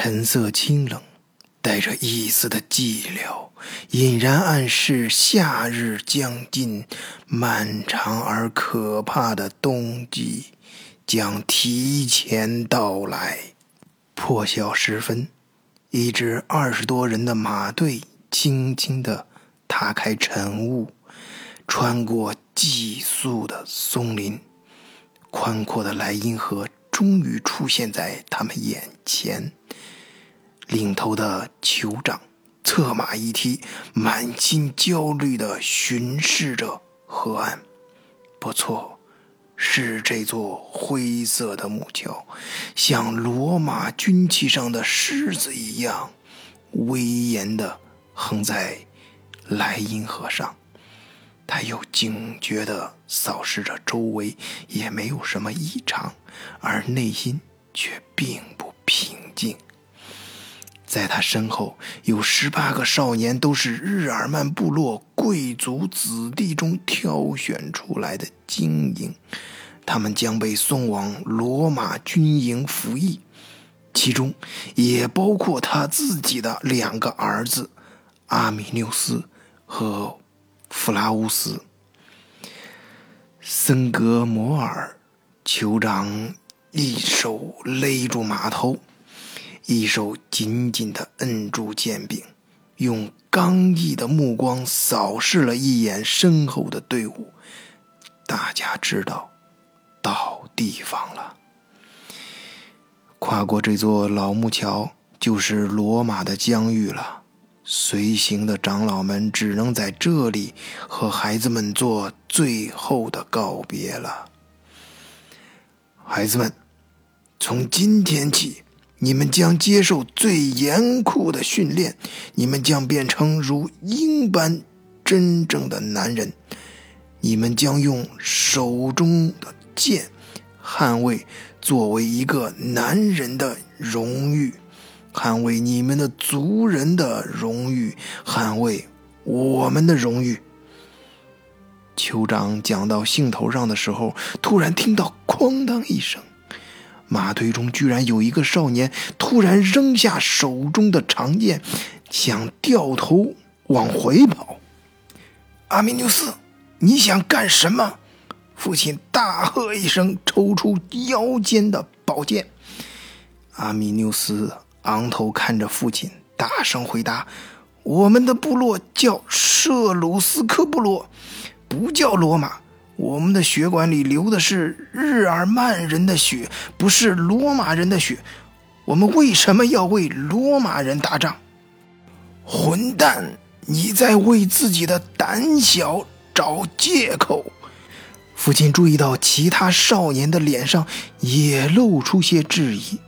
神色清冷，带着一丝的寂寥，隐然暗示夏日将近，漫长而可怕的冬季将提前到来。破晓时分，一支二十多人的马队轻轻地踏开晨雾，穿过寄宿的松林，宽阔的莱茵河终于出现在他们眼前。领头的酋长策马一踢，满心焦虑地巡视着河岸。不错，是这座灰色的木桥，像罗马军旗上的狮子一样，威严地横在莱茵河上。他又警觉地扫视着周围，也没有什么异常，而内心却并不平静。在他身后有十八个少年，都是日耳曼部落贵族子弟中挑选出来的精英，他们将被送往罗马军营服役，其中也包括他自己的两个儿子阿米纽斯和弗拉乌斯。森格摩尔酋长一手勒住马头。一手紧紧地摁住剑柄，用刚毅的目光扫视了一眼身后的队伍。大家知道，到地方了。跨过这座老木桥，就是罗马的疆域了。随行的长老们只能在这里和孩子们做最后的告别了。孩子们，从今天起。你们将接受最严酷的训练，你们将变成如鹰般真正的男人。你们将用手中的剑捍卫作为一个男人的荣誉，捍卫你们的族人的荣誉，捍卫我们的荣誉。酋长讲到兴头上的时候，突然听到“哐当”一声。马队中居然有一个少年突然扔下手中的长剑，想掉头往回跑。阿米纽斯，你想干什么？父亲大喝一声，抽出腰间的宝剑。阿米纽斯昂头看着父亲，大声回答：“我们的部落叫舍鲁斯科部落，不叫罗马。”我们的血管里流的是日耳曼人的血，不是罗马人的血。我们为什么要为罗马人打仗？混蛋！你在为自己的胆小找借口。父亲注意到其他少年的脸上也露出些质疑，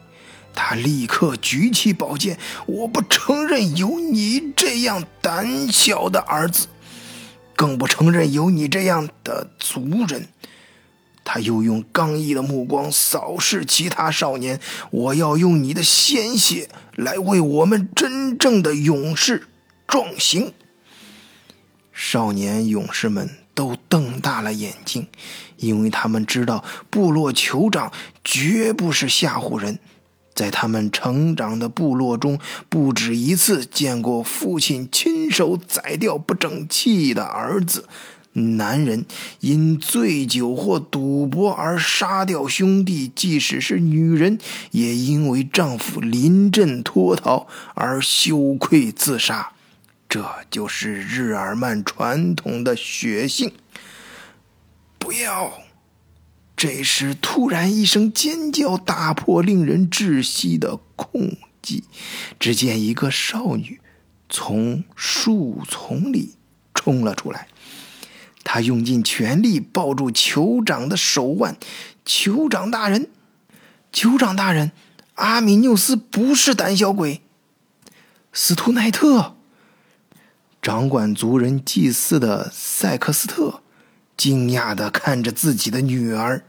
他立刻举起宝剑：“我不承认有你这样胆小的儿子。”更不承认有你这样的族人。他又用刚毅的目光扫视其他少年。我要用你的鲜血来为我们真正的勇士壮行。少年勇士们都瞪大了眼睛，因为他们知道部落酋长绝不是吓唬人。在他们成长的部落中，不止一次见过父亲亲手宰掉不争气的儿子。男人因醉酒或赌博而杀掉兄弟，即使是女人，也因为丈夫临阵脱逃而羞愧自杀。这就是日耳曼传统的血性。不要。这时，突然一声尖叫打破令人窒息的空寂。只见一个少女从树丛里冲了出来，她用尽全力抱住酋长的手腕。酋长大人，酋长大人，阿米纽斯不是胆小鬼。斯图奈特，掌管族人祭祀的塞克斯特。惊讶的看着自己的女儿，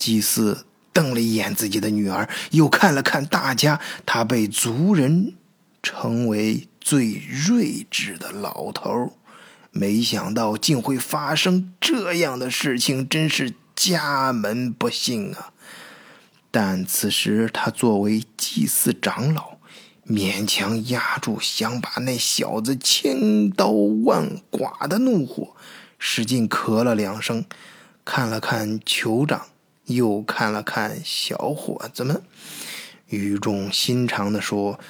祭司瞪了一眼自己的女儿，又看了看大家。他被族人称为最睿智的老头，没想到竟会发生这样的事情，真是家门不幸啊！但此时他作为祭祀长老，勉强压住想把那小子千刀万剐的怒火，使劲咳了两声，看了看酋长，又看了看小伙子们，语重心长地说：“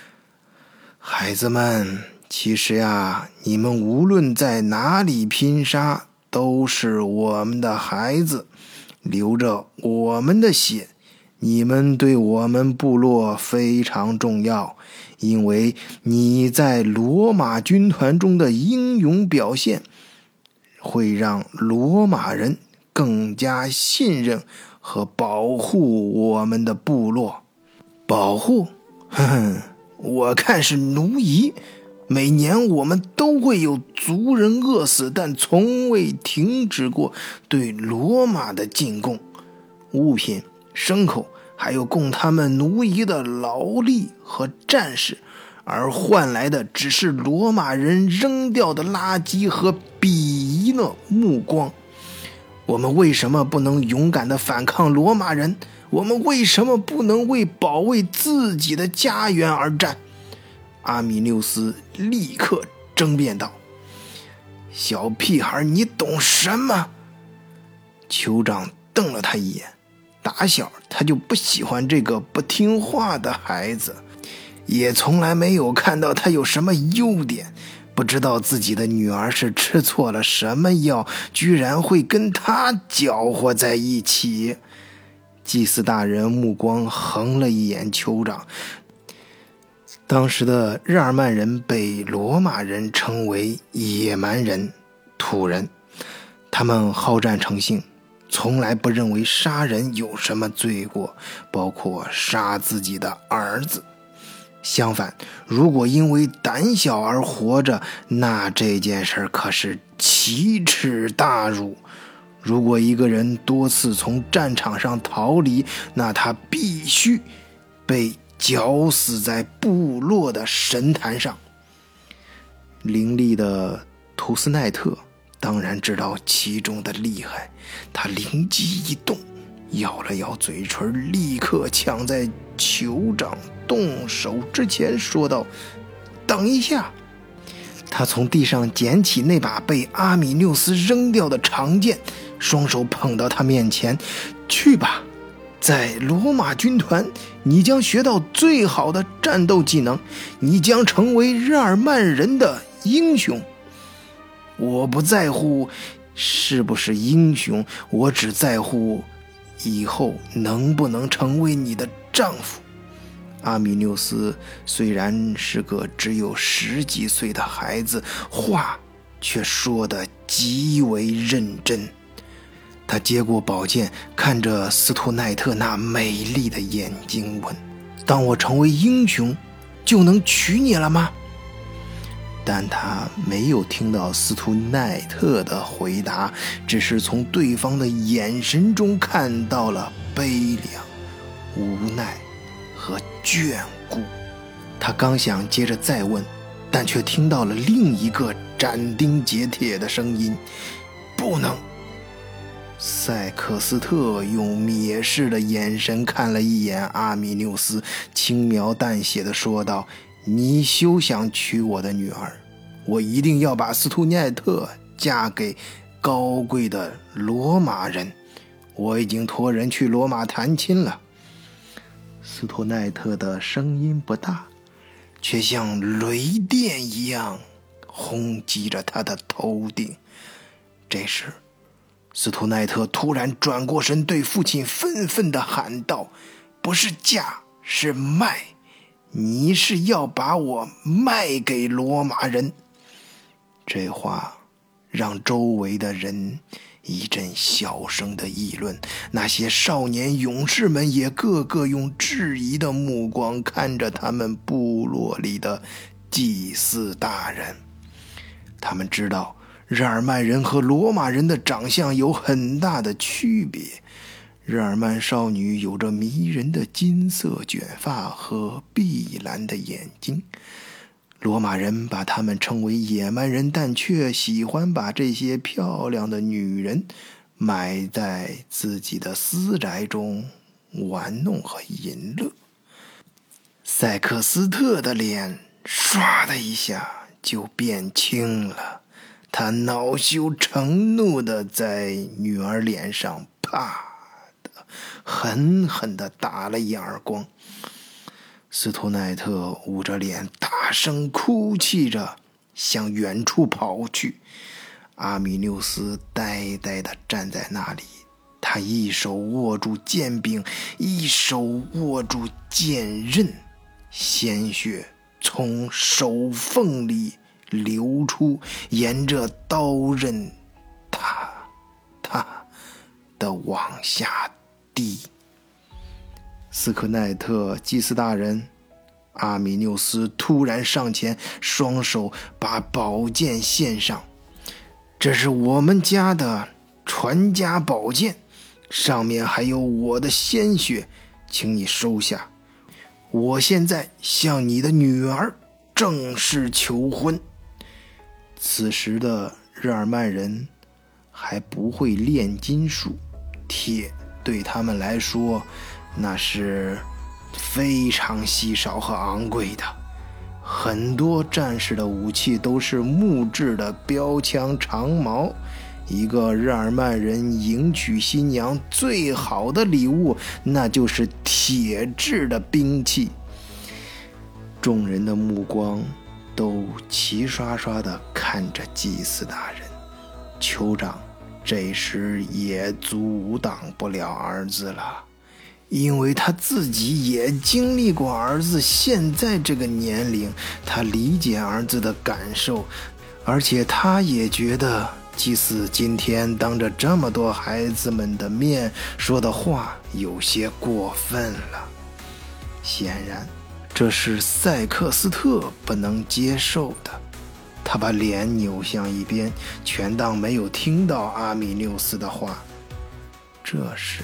孩子们，其实呀，你们无论在哪里拼杀，都是我们的孩子，流着我们的血。”你们对我们部落非常重要，因为你在罗马军团中的英勇表现，会让罗马人更加信任和保护我们的部落。保护？哼哼，我看是奴役。每年我们都会有族人饿死，但从未停止过对罗马的进贡，物品。牲口，还有供他们奴役的劳力和战士，而换来的只是罗马人扔掉的垃圾和鄙夷的目光。我们为什么不能勇敢地反抗罗马人？我们为什么不能为保卫自己的家园而战？阿米纽斯立刻争辩道：“小屁孩，你懂什么？”酋长瞪了他一眼。打小他就不喜欢这个不听话的孩子，也从来没有看到他有什么优点。不知道自己的女儿是吃错了什么药，居然会跟他搅和在一起。祭司大人目光横了一眼酋长。当时的日耳曼人被罗马人称为野蛮人、土人，他们好战成性。从来不认为杀人有什么罪过，包括杀自己的儿子。相反，如果因为胆小而活着，那这件事可是奇耻大辱。如果一个人多次从战场上逃离，那他必须被绞死在部落的神坛上。凌厉的图斯奈特。当然知道其中的厉害，他灵机一动，咬了咬嘴唇，立刻抢在酋长动手之前说道：“等一下！”他从地上捡起那把被阿米纽斯扔掉的长剑，双手捧到他面前：“去吧，在罗马军团，你将学到最好的战斗技能，你将成为日耳曼人的英雄。”我不在乎是不是英雄，我只在乎以后能不能成为你的丈夫。阿米纽斯虽然是个只有十几岁的孩子，话却说得极为认真。他接过宝剑，看着斯图奈特那美丽的眼睛，问：“当我成为英雄，就能娶你了吗？”但他没有听到斯图奈特的回答，只是从对方的眼神中看到了悲凉、无奈和眷顾。他刚想接着再问，但却听到了另一个斩钉截铁的声音：“不能！”塞克斯特用蔑视的眼神看了一眼阿米纽斯，轻描淡写的说道。你休想娶我的女儿！我一定要把斯图奈特嫁给高贵的罗马人。我已经托人去罗马谈亲了。斯图奈特的声音不大，却像雷电一样轰击着他的头顶。这时，斯图奈特突然转过身，对父亲愤愤地喊道：“不是嫁，是卖！”你是要把我卖给罗马人？这话让周围的人一阵小声的议论。那些少年勇士们也个个用质疑的目光看着他们部落里的祭祀大人。他们知道日耳曼人和罗马人的长相有很大的区别。日耳曼少女有着迷人的金色卷发和碧蓝的眼睛，罗马人把他们称为野蛮人，但却喜欢把这些漂亮的女人埋在自己的私宅中玩弄和淫乐。赛克斯特的脸唰的一下就变青了，他恼羞成怒的在女儿脸上啪的狠狠的打了一耳光。斯图奈特捂着脸，大声哭泣着向远处跑去。阿米纽斯呆呆的站在那里，他一手握住剑柄，一手握住剑刃，鲜血从手缝里流出，沿着刀刃，哒哒的往下滴。斯科奈特祭司大人，阿米纽斯突然上前，双手把宝剑献上。这是我们家的传家宝剑，上面还有我的鲜血，请你收下。我现在向你的女儿正式求婚。此时的日耳曼人还不会炼金术，铁对他们来说。那是非常稀少和昂贵的，很多战士的武器都是木质的标枪、长矛。一个日耳曼人迎娶新娘最好的礼物，那就是铁制的兵器。众人的目光都齐刷刷地看着祭司大人，酋长这时也阻挡不了儿子了。因为他自己也经历过儿子现在这个年龄，他理解儿子的感受，而且他也觉得祭司今天当着这么多孩子们的面说的话有些过分了。显然，这是塞克斯特不能接受的。他把脸扭向一边，全当没有听到阿米纽斯的话。这时。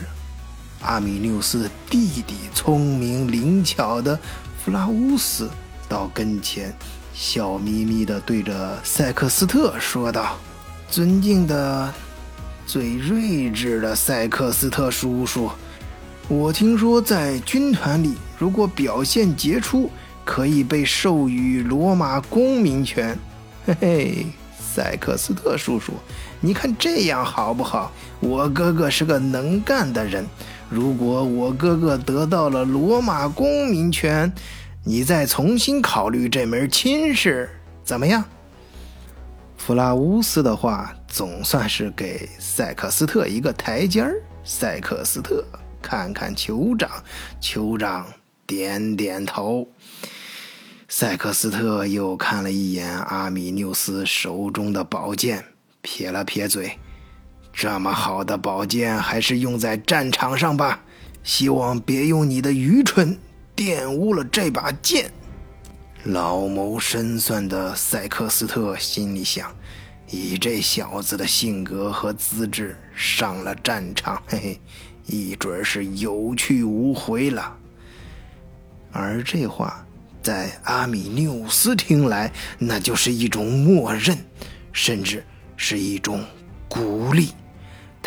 阿米纽斯的弟弟，聪明灵巧的弗拉乌斯到跟前，笑眯眯地对着塞克斯特说道：“尊敬的、最睿智的塞克斯特叔叔，我听说在军团里，如果表现杰出，可以被授予罗马公民权。嘿嘿，塞克斯特叔叔，你看这样好不好？我哥哥是个能干的人。”如果我哥哥得到了罗马公民权，你再重新考虑这门亲事，怎么样？弗拉乌斯的话总算是给塞克斯特一个台阶儿。塞克斯特看看酋长，酋长点点头。塞克斯特又看了一眼阿米纽斯手中的宝剑，撇了撇嘴。这么好的宝剑，还是用在战场上吧。希望别用你的愚蠢玷污了这把剑。老谋深算的塞克斯特心里想：以这小子的性格和资质，上了战场，嘿嘿，一准是有去无回了。而这话在阿米纽斯听来，那就是一种默认，甚至是一种鼓励。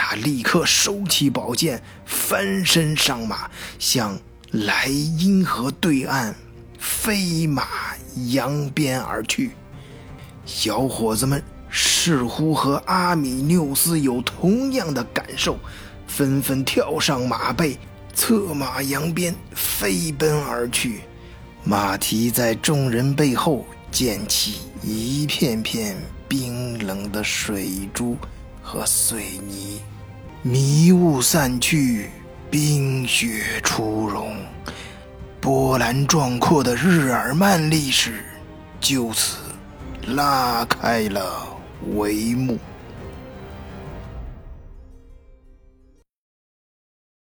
他立刻收起宝剑，翻身上马，向莱茵河对岸飞马扬鞭而去。小伙子们似乎和阿米纽斯有同样的感受，纷纷跳上马背，策马扬鞭飞奔而去。马蹄在众人背后溅起一片片冰冷的水珠。和水泥，迷雾散去，冰雪初融，波澜壮阔的日耳曼历史就此拉开了帷幕。